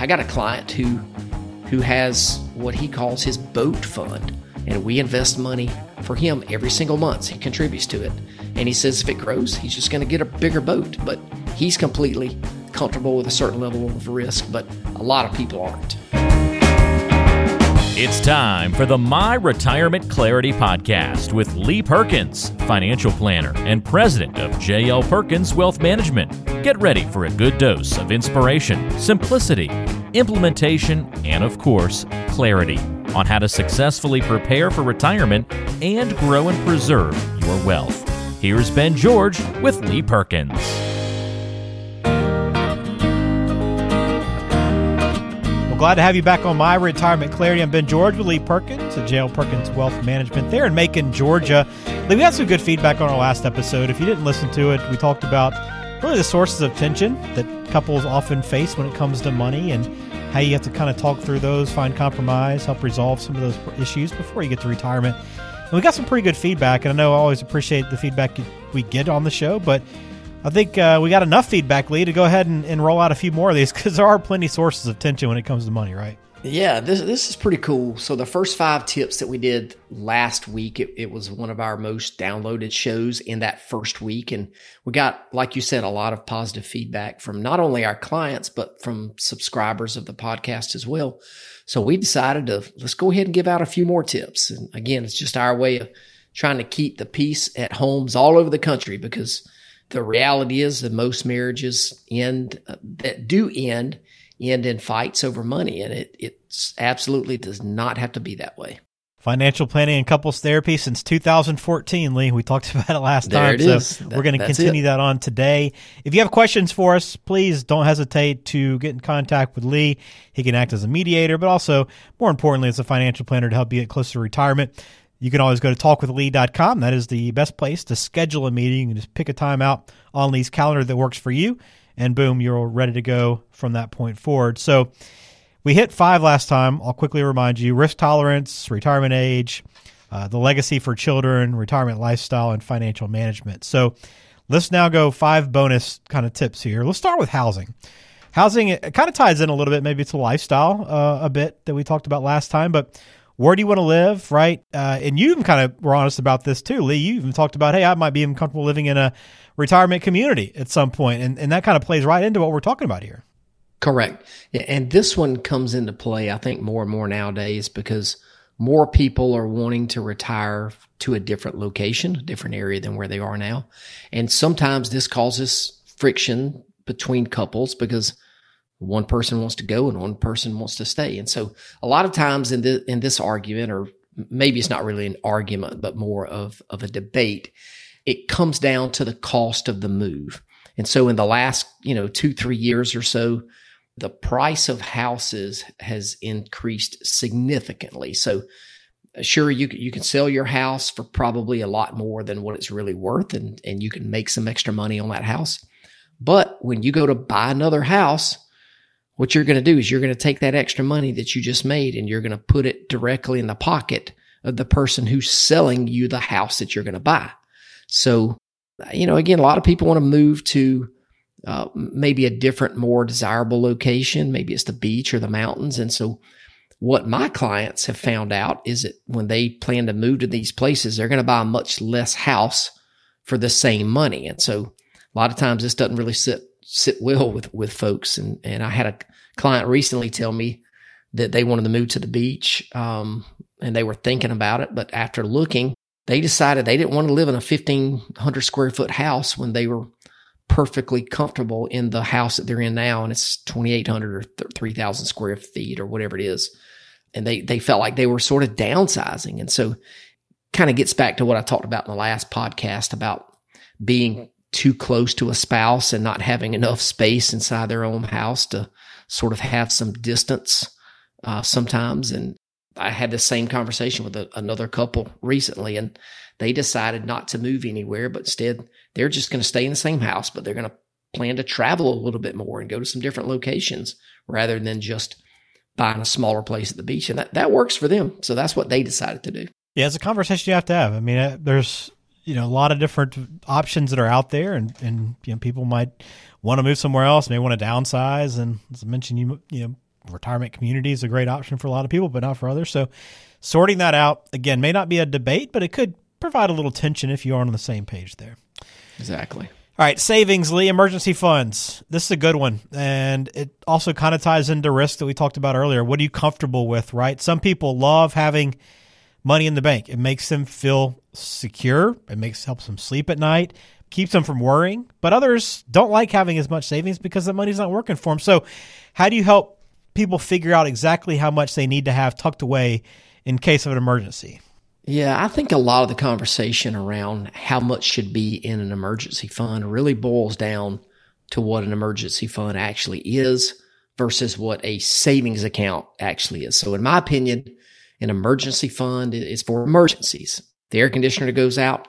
I got a client who who has what he calls his boat fund, and we invest money for him every single month. He contributes to it, and he says if it grows, he's just going to get a bigger boat. But he's completely comfortable with a certain level of risk, but a lot of people aren't. It's time for the My Retirement Clarity Podcast with Lee Perkins, financial planner and president of JL Perkins Wealth Management. Get ready for a good dose of inspiration, simplicity, implementation, and of course, clarity on how to successfully prepare for retirement and grow and preserve your wealth. Here's Ben George with Lee Perkins. Glad to have you back on my retirement clarity. I'm Ben George with Lee Perkins at JL Perkins Wealth Management there in Macon, Georgia. Lee, we got some good feedback on our last episode. If you didn't listen to it, we talked about really the sources of tension that couples often face when it comes to money and how you have to kind of talk through those, find compromise, help resolve some of those issues before you get to retirement. And we got some pretty good feedback, and I know I always appreciate the feedback we get on the show, but I think uh, we got enough feedback, Lee, to go ahead and, and roll out a few more of these because there are plenty sources of tension when it comes to money, right? Yeah, this this is pretty cool. So the first five tips that we did last week, it, it, was one of our most downloaded shows in that first week, and we got, like you said, a lot of positive feedback from not only our clients but from subscribers of the podcast as well. So we decided to let's go ahead and give out a few more tips. And again, it's just our way of trying to keep the peace at homes all over the country because the reality is that most marriages end uh, that do end end in fights over money, and it it absolutely does not have to be that way. Financial planning and couples therapy since 2014, Lee. We talked about it last there time, it so that, we're going to continue it. that on today. If you have questions for us, please don't hesitate to get in contact with Lee. He can act as a mediator, but also, more importantly, as a financial planner to help you get closer to retirement. You can always go to talkwithlee.com. That is the best place to schedule a meeting. You can just pick a time out on Lee's calendar that works for you, and boom, you're ready to go from that point forward. So we hit five last time. I'll quickly remind you risk tolerance, retirement age, uh, the legacy for children, retirement lifestyle, and financial management. So let's now go five bonus kind of tips here. Let's start with housing. Housing, it kind of ties in a little bit, maybe a lifestyle uh, a bit that we talked about last time, but where do you want to live, right? Uh, and you even kind of were honest about this too, Lee. You even talked about, hey, I might be even comfortable living in a retirement community at some point, and and that kind of plays right into what we're talking about here. Correct, and this one comes into play, I think, more and more nowadays because more people are wanting to retire to a different location, a different area than where they are now, and sometimes this causes friction between couples because one person wants to go and one person wants to stay. And so a lot of times in the, in this argument, or maybe it's not really an argument, but more of, of a debate, it comes down to the cost of the move. And so in the last, you know, two, three years or so, the price of houses has increased significantly. So uh, sure you you can sell your house for probably a lot more than what it's really worth and and you can make some extra money on that house. But when you go to buy another house, what you're going to do is you're going to take that extra money that you just made and you're going to put it directly in the pocket of the person who's selling you the house that you're going to buy. So, you know, again, a lot of people want to move to uh, maybe a different, more desirable location. Maybe it's the beach or the mountains. And so, what my clients have found out is that when they plan to move to these places, they're going to buy a much less house for the same money. And so, a lot of times, this doesn't really sit sit well with with folks. And and I had a client recently tell me that they wanted to move to the beach, um, and they were thinking about it, but after looking, they decided they didn't want to live in a fifteen hundred square foot house when they were perfectly comfortable in the house that they're in now, and it's twenty eight hundred or three thousand square feet or whatever it is. And they they felt like they were sort of downsizing, and so kind of gets back to what I talked about in the last podcast about being too close to a spouse and not having enough space inside their own house to sort of have some distance uh, sometimes. And I had the same conversation with a, another couple recently, and they decided not to move anywhere, but instead they're just going to stay in the same house, but they're going to plan to travel a little bit more and go to some different locations rather than just buying a smaller place at the beach. And that, that works for them. So that's what they decided to do. Yeah, it's a conversation you have to have. I mean, uh, there's you know a lot of different options that are out there, and and you know people might want to move somewhere else, may want to downsize, and as I mentioned, you you know retirement community is a great option for a lot of people, but not for others. So sorting that out again may not be a debate, but it could provide a little tension if you aren't on the same page there. Exactly. All right, savings, Lee, emergency funds. This is a good one. And it also kind of ties into risk that we talked about earlier. What are you comfortable with, right? Some people love having money in the bank. It makes them feel secure. It makes helps them sleep at night, keeps them from worrying. But others don't like having as much savings because the money's not working for them. So, how do you help people figure out exactly how much they need to have tucked away in case of an emergency? Yeah, I think a lot of the conversation around how much should be in an emergency fund really boils down to what an emergency fund actually is versus what a savings account actually is. So, in my opinion, an emergency fund is for emergencies. The air conditioner goes out,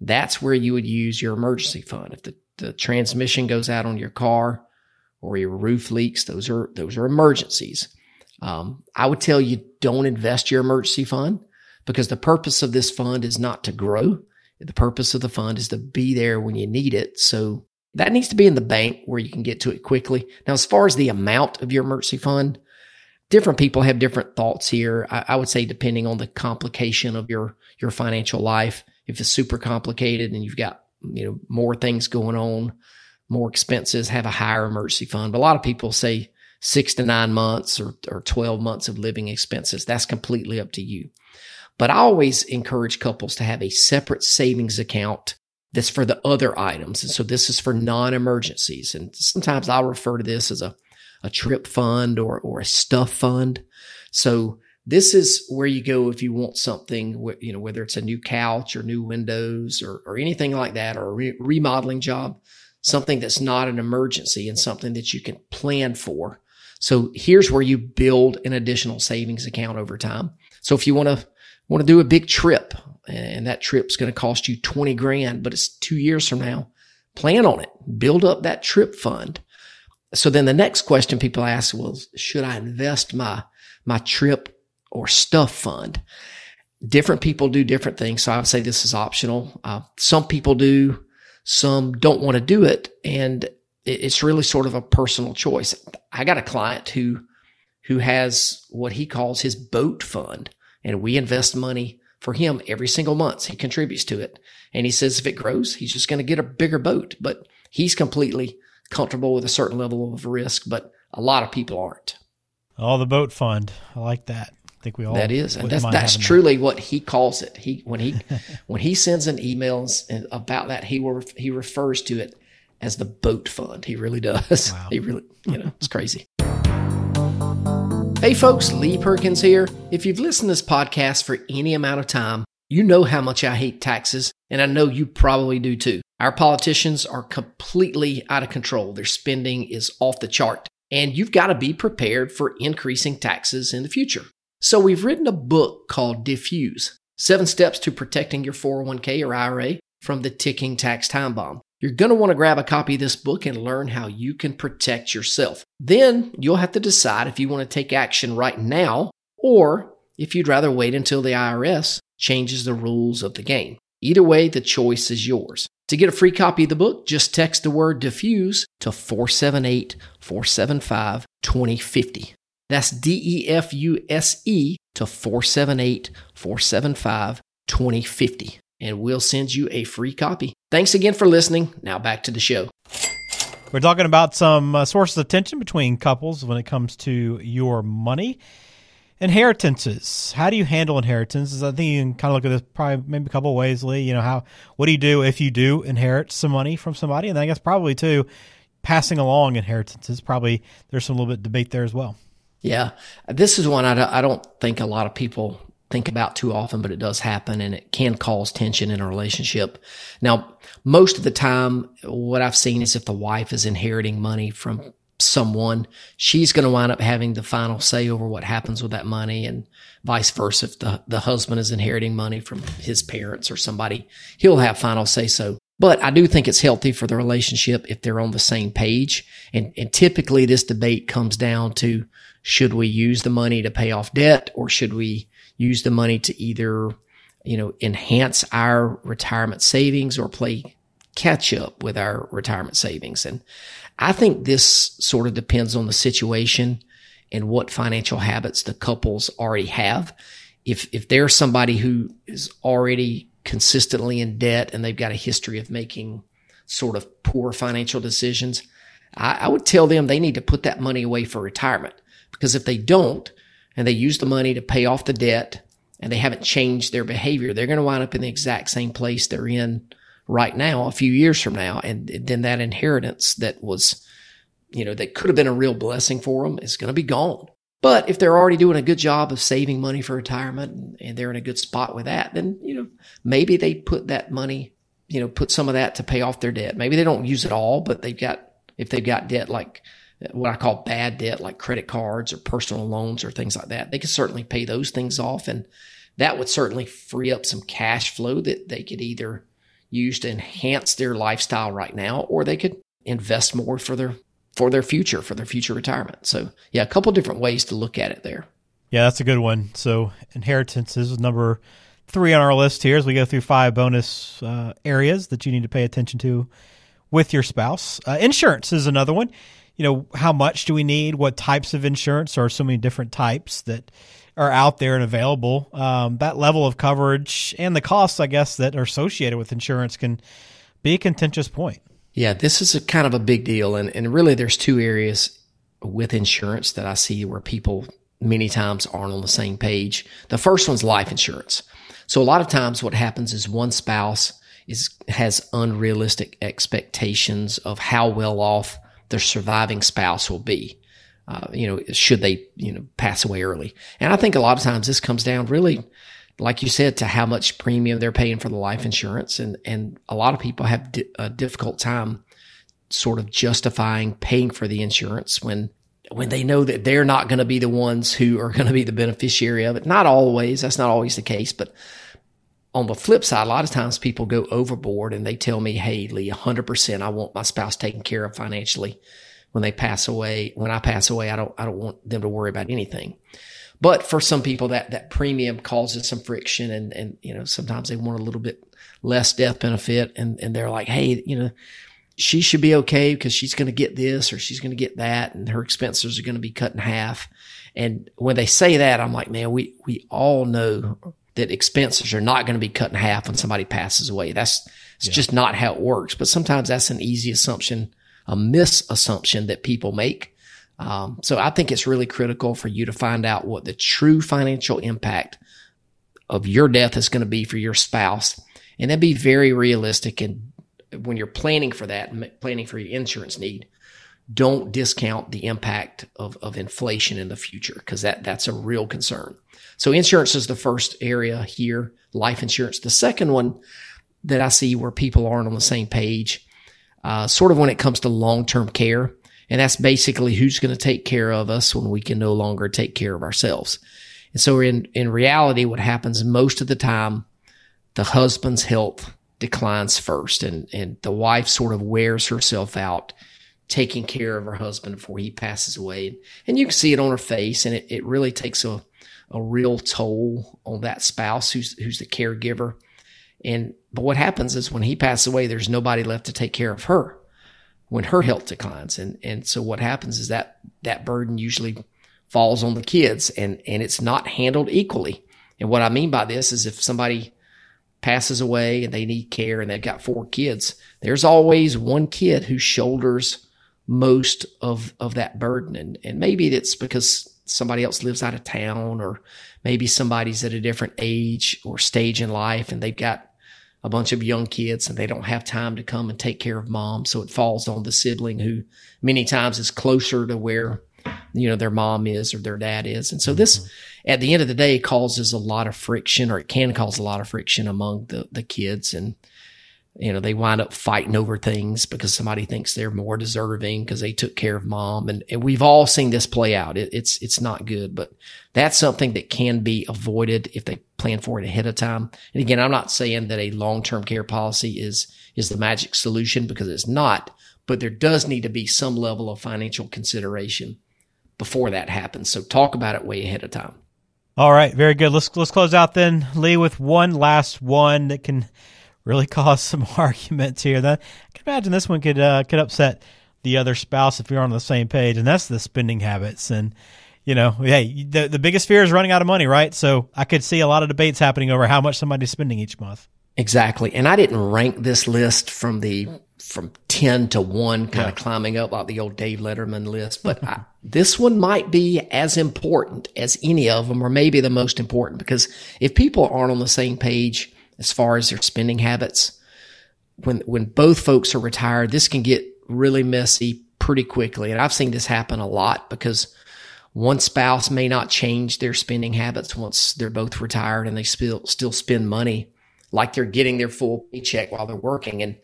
that's where you would use your emergency fund. If the, the transmission goes out on your car or your roof leaks, those are those are emergencies. Um, I would tell you don't invest your emergency fund because the purpose of this fund is not to grow. The purpose of the fund is to be there when you need it. So that needs to be in the bank where you can get to it quickly. Now, as far as the amount of your emergency fund, different people have different thoughts here. I, I would say depending on the complication of your your financial life, if it's super complicated and you've got you know more things going on, more expenses, have a higher emergency fund. But a lot of people say six to nine months or, or 12 months of living expenses. That's completely up to you. But I always encourage couples to have a separate savings account that's for the other items. And so this is for non emergencies. And sometimes I'll refer to this as a, a trip fund or, or a stuff fund. So this is where you go if you want something, you know, whether it's a new couch or new windows or, or anything like that, or a re- remodeling job, something that's not an emergency and something that you can plan for. So here's where you build an additional savings account over time. So if you want to want to do a big trip and that trip's going to cost you 20 grand, but it's two years from now, plan on it, build up that trip fund. So then the next question people ask, was, should I invest my, my trip or stuff fund? Different people do different things. So I would say this is optional. Uh, some people do, some don't want to do it. And it's really sort of a personal choice. I got a client who, who has what he calls his boat fund and we invest money for him every single month. He contributes to it. And he says if it grows, he's just going to get a bigger boat, but he's completely comfortable with a certain level of risk, but a lot of people aren't. All the boat fund. I like that. I think we all that is, and that's that's truly that. what he calls it. He when he when he sends an emails about that, he will he refers to it as the boat fund. He really does. Wow. He really, you know, it's crazy. Hey folks, Lee Perkins here. If you've listened to this podcast for any amount of time, you know how much I hate taxes, and I know you probably do too. Our politicians are completely out of control. Their spending is off the chart, and you've got to be prepared for increasing taxes in the future. So we've written a book called Defuse Seven Steps to Protecting Your 401k or IRA from the Ticking Tax Time Bomb. You're going to want to grab a copy of this book and learn how you can protect yourself. Then you'll have to decide if you want to take action right now or if you'd rather wait until the IRS changes the rules of the game. Either way, the choice is yours. To get a free copy of the book, just text the word defuse to 478 475 2050. That's D E F U S E to 478 475 2050 and we'll send you a free copy. Thanks again for listening. Now back to the show. We're talking about some uh, sources of tension between couples when it comes to your money. Inheritances. How do you handle inheritances? I think you can kind of look at this probably maybe a couple ways, Lee. You know, how what do you do if you do inherit some money from somebody? And I guess probably too, passing along inheritances. Probably there's some little bit debate there as well. Yeah, this is one I don't think a lot of people think about too often, but it does happen and it can cause tension in a relationship. Now, most of the time, what I've seen is if the wife is inheriting money from someone, she's going to wind up having the final say over what happens with that money and vice versa. If the, the husband is inheriting money from his parents or somebody, he'll have final say so. But I do think it's healthy for the relationship if they're on the same page. And, and typically this debate comes down to should we use the money to pay off debt or should we use the money to either, you know, enhance our retirement savings or play catch up with our retirement savings. And I think this sort of depends on the situation. and what financial habits the couples already have. If if there's somebody who is already consistently in debt and they've got a history of making sort of poor financial decisions, I, I would tell them they need to put that money away for retirement. Because if they don't, and they use the money to pay off the debt, and they haven't changed their behavior, they're going to wind up in the exact same place they're in right now, a few years from now. And then that inheritance that was, you know, that could have been a real blessing for them is going to be gone. But if they're already doing a good job of saving money for retirement and they're in a good spot with that, then, you know, maybe they put that money, you know, put some of that to pay off their debt. Maybe they don't use it all, but they've got, if they've got debt like uh, what I call bad debt, like credit cards or personal loans or things like that, they could certainly pay those things off. And that would certainly free up some cash flow that they could either use to enhance their lifestyle right now, or they could invest more for their for their future, for their future retirement. So yeah, a couple different ways to look at it there. Yeah, that's a good one. So inheritance is number three on our list here as we go through five bonus uh, areas that you need to pay attention to with your spouse. Uh, insurance is another one. You know, how much do we need? What types of insurance? There are so many different types that are out there and available. Um, that level of coverage and the costs, I guess, that are associated with insurance can be a contentious point. Yeah, this is a kind of a big deal. And, and really, there's two areas with insurance that I see where people many times aren't on the same page. The first one's life insurance. So a lot of times what happens is one spouse is has unrealistic expectations of how well off their surviving spouse will be uh, you know, should they, you know, pass away early. And I think a lot of times this comes down really, like you said, to how much premium they're paying for the life insurance. And, and a lot of people have di- a difficult time sort of justifying paying for the insurance when, when they know that they're not going to be the ones who are going to be the beneficiary of it. Not always. That's not always the case, but on the flip side, a lot of times people go overboard and they tell me, Hey, Lee, hundred percent, I want my spouse taken care of financially when they pass away. When I pass away, I don't, I don't want them to worry about anything. But for some people, that, that premium causes some friction and, and, you know, sometimes they want a little bit less death benefit and, and they're like, Hey, you know, she should be okay because she's going to get this or she's going to get that and her expenses are going to be cut in half. And when they say that, I'm like, man, we, we all know that expenses are not going to be cut in half when somebody passes away. That's, it's yeah. just not how it works. But sometimes that's an easy assumption a misassumption that people make. Um, so I think it's really critical for you to find out what the true financial impact of your death is going to be for your spouse, and then be very realistic. And when you're planning for that, planning for your insurance need, don't discount the impact of, of inflation in the future because that that's a real concern. So insurance is the first area here, life insurance. The second one that I see where people aren't on the same page uh, sort of when it comes to long term care. And that's basically who's going to take care of us when we can no longer take care of ourselves. And so in, in reality, what happens most of the time, the husband's health declines first and, and the wife sort of wears herself out taking care of her husband before he passes away. And you can see it on her face and it, it really takes a, a real toll on that spouse who's, who's the caregiver. And but what happens is when he passes away, there's nobody left to take care of her when her health declines. And and so what happens is that that burden usually falls on the kids and and it's not handled equally. And what I mean by this is if somebody passes away and they need care and they've got four kids, there's always one kid who shoulders most of of that burden. And and maybe it's because somebody else lives out of town or maybe somebody's at a different age or stage in life and they've got a bunch of young kids and they don't have time to come and take care of mom. So it falls on the sibling who many times is closer to where, you know, their mom is or their dad is. And so this, at the end of the day, causes a lot of friction or it can cause a lot of friction among the, the kids. And, you know, they wind up fighting over things because somebody thinks they're more deserving because they took care of mom. And, and we've all seen this play out. It, it's, it's not good, but that's something that can be avoided if they plan for it ahead of time. And again, I'm not saying that a long-term care policy is, is the magic solution because it's not, but there does need to be some level of financial consideration before that happens. So talk about it way ahead of time. All right. Very good. Let's, let's close out then, Lee, with one last one that can, really cause some arguments here. That I can imagine this one could uh, could upset the other spouse if you're on the same page, and that's the spending habits. And you know, hey, the the biggest fear is running out of money, right? So I could see a lot of debates happening over how much somebody's spending each month. Exactly. And I didn't rank this list from the from 10 to 1 kind yeah. of climbing up like the old Dave Letterman list, but I, this one might be as important as any of them or maybe the most important because if people aren't on the same page as far as their spending habits, when when both folks are retired, this can get really messy pretty quickly. And I've seen this happen a lot because one spouse may not change their spending habits once they're both retired and they still still spend money like they're getting their full paycheck while they're working and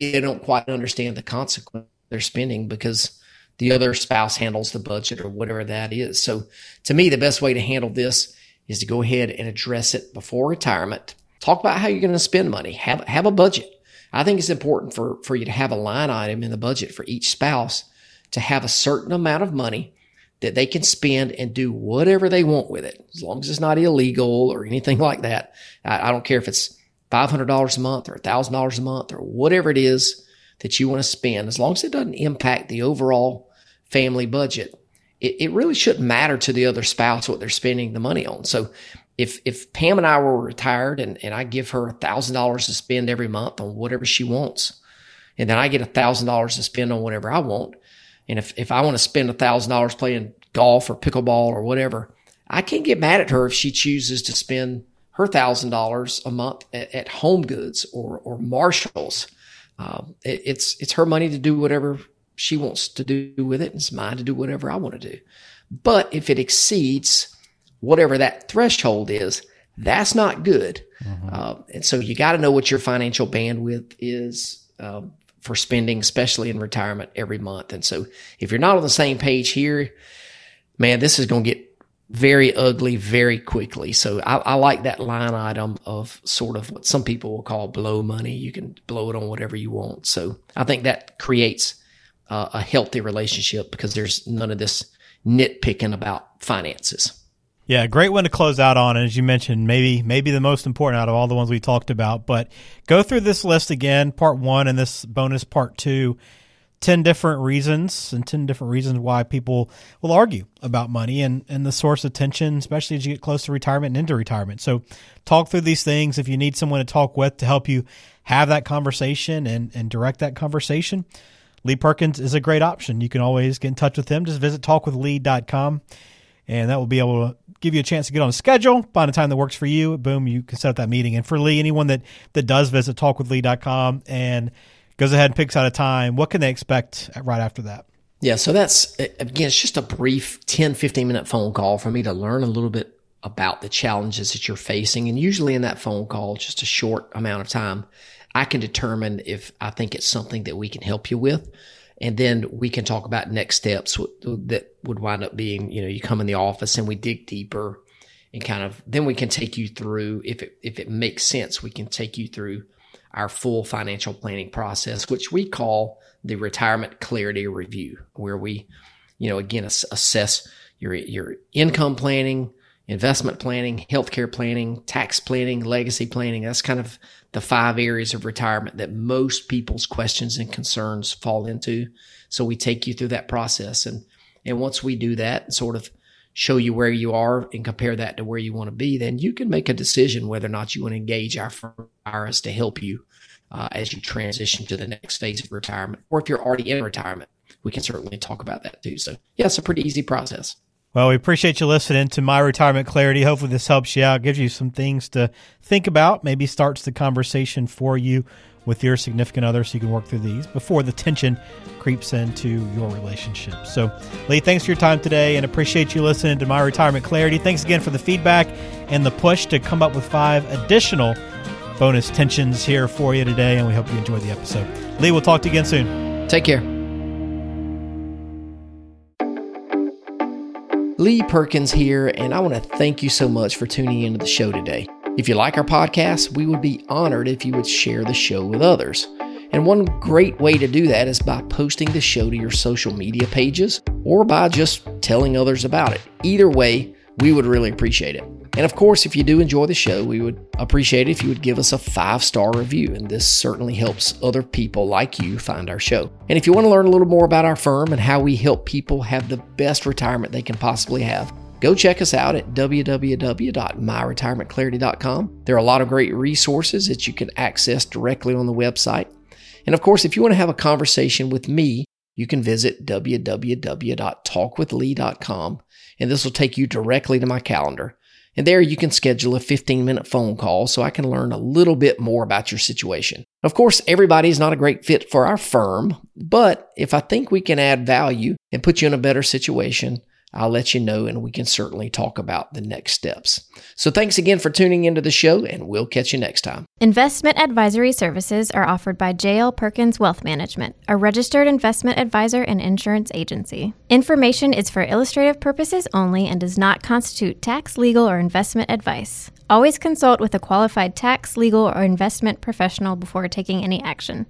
they don't quite understand the consequence they're spending because the other spouse handles the budget or whatever that is. So to me, the best way to handle this is to go ahead and address it before retirement. Talk about how you're going to spend money. Have, have a budget. I think it's important for, for you to have a line item in the budget for each spouse to have a certain amount of money that they can spend and do whatever they want with it, as long as it's not illegal or anything like that. I, I don't care if it's $500 a month or $1,000 a month or whatever it is that you want to spend, as long as it doesn't impact the overall family budget, it, it really shouldn't matter to the other spouse what they're spending the money on. So if, if Pam and I were retired and, and I give her a $1,000 to spend every month on whatever she wants, and then I get a $1,000 to spend on whatever I want, and if, if I want to spend a $1,000 playing golf or pickleball or whatever, I can't get mad at her if she chooses to spend her thousand dollars a month at, at, Home Goods or or Marshalls. Um, it, it's it's her money to do whatever she wants to do with it. And it's mine to do whatever I want to do. But if it exceeds whatever that threshold is, that's not good. Mm-hmm. Uh, and so you got to know what your financial bandwidth is uh, for spending, especially in retirement every month. And so if you're not on the same page here, man, this is going to get very ugly very quickly. So I, I, like that line item of sort of what some people will call blow money. You can blow it on whatever you want. So I think that creates uh, a healthy relationship because there's none of this nitpicking about finances. Yeah, great one to close out on. And as you mentioned, maybe maybe the most important out of all the ones we talked about. But go through this list again, part one, and this bonus part two 10 different reasons and 10 different reasons why people will argue about money and, and the source of tension, especially as you get close to retirement and into retirement. So talk through these things. If you need someone to talk with to help you have that conversation and, and direct that conversation, Lee Perkins is a great option. You can always get in touch with him. Just visit talkwithlee.com and that will be able to give you a chance to get on a schedule, find a time that works for you. Boom, you can set up that meeting. And for Lee, anyone that, that does visit talkwithlee.com and goes ahead and picks out a time. What can they expect right after that? Yeah, so that's again, it's just a brief 10, 15 minute phone call for me to learn a little bit about the challenges that you're facing. And usually in that phone call, just a short amount of time, I can determine if I think it's something that we can help you with. And then we can talk about next steps that would wind up being, you know, you come in the office and we dig deeper and kind of, then we can take you through, if it, if it makes sense, we can take you through our full financial planning process, which we call the retirement clarity review, where we, you know, again, assess your, your income planning, investment planning, healthcare planning, tax planning, legacy planning. That's kind of the five areas of retirement that most people's questions and concerns fall into. So we take you through that process. And, and once we do that sort of show you where you are and compare that to where you want to be, then you can make a decision whether or not you want to engage our IRS to help you uh, as you transition to the next phase of retirement. Or if you're already in retirement, we can certainly talk about that too. So, yeah, it's a pretty easy process. Well, we appreciate you listening to My Retirement Clarity. Hopefully, this helps you out, gives you some things to think about, maybe starts the conversation for you with your significant other so you can work through these before the tension creeps into your relationship. So, Lee, thanks for your time today and appreciate you listening to My Retirement Clarity. Thanks again for the feedback and the push to come up with five additional bonus tensions here for you today, and we hope you enjoy the episode. Lee, we'll talk to you again soon. Take care. Lee Perkins here, and I want to thank you so much for tuning into the show today. If you like our podcast, we would be honored if you would share the show with others. And one great way to do that is by posting the show to your social media pages or by just telling others about it. Either way, we would really appreciate it. And of course, if you do enjoy the show, we would appreciate it if you would give us a five star review. And this certainly helps other people like you find our show. And if you want to learn a little more about our firm and how we help people have the best retirement they can possibly have, go check us out at www.myretirementclarity.com. There are a lot of great resources that you can access directly on the website. And of course, if you want to have a conversation with me, you can visit www.talkwithlee.com and this will take you directly to my calendar. And there you can schedule a 15 minute phone call so I can learn a little bit more about your situation. Of course, everybody is not a great fit for our firm, but if I think we can add value and put you in a better situation, I'll let you know and we can certainly talk about the next steps. So thanks again for tuning into the show and we'll catch you next time. Investment advisory services are offered by JL Perkins Wealth Management, a registered investment advisor and insurance agency. Information is for illustrative purposes only and does not constitute tax, legal, or investment advice. Always consult with a qualified tax, legal, or investment professional before taking any action.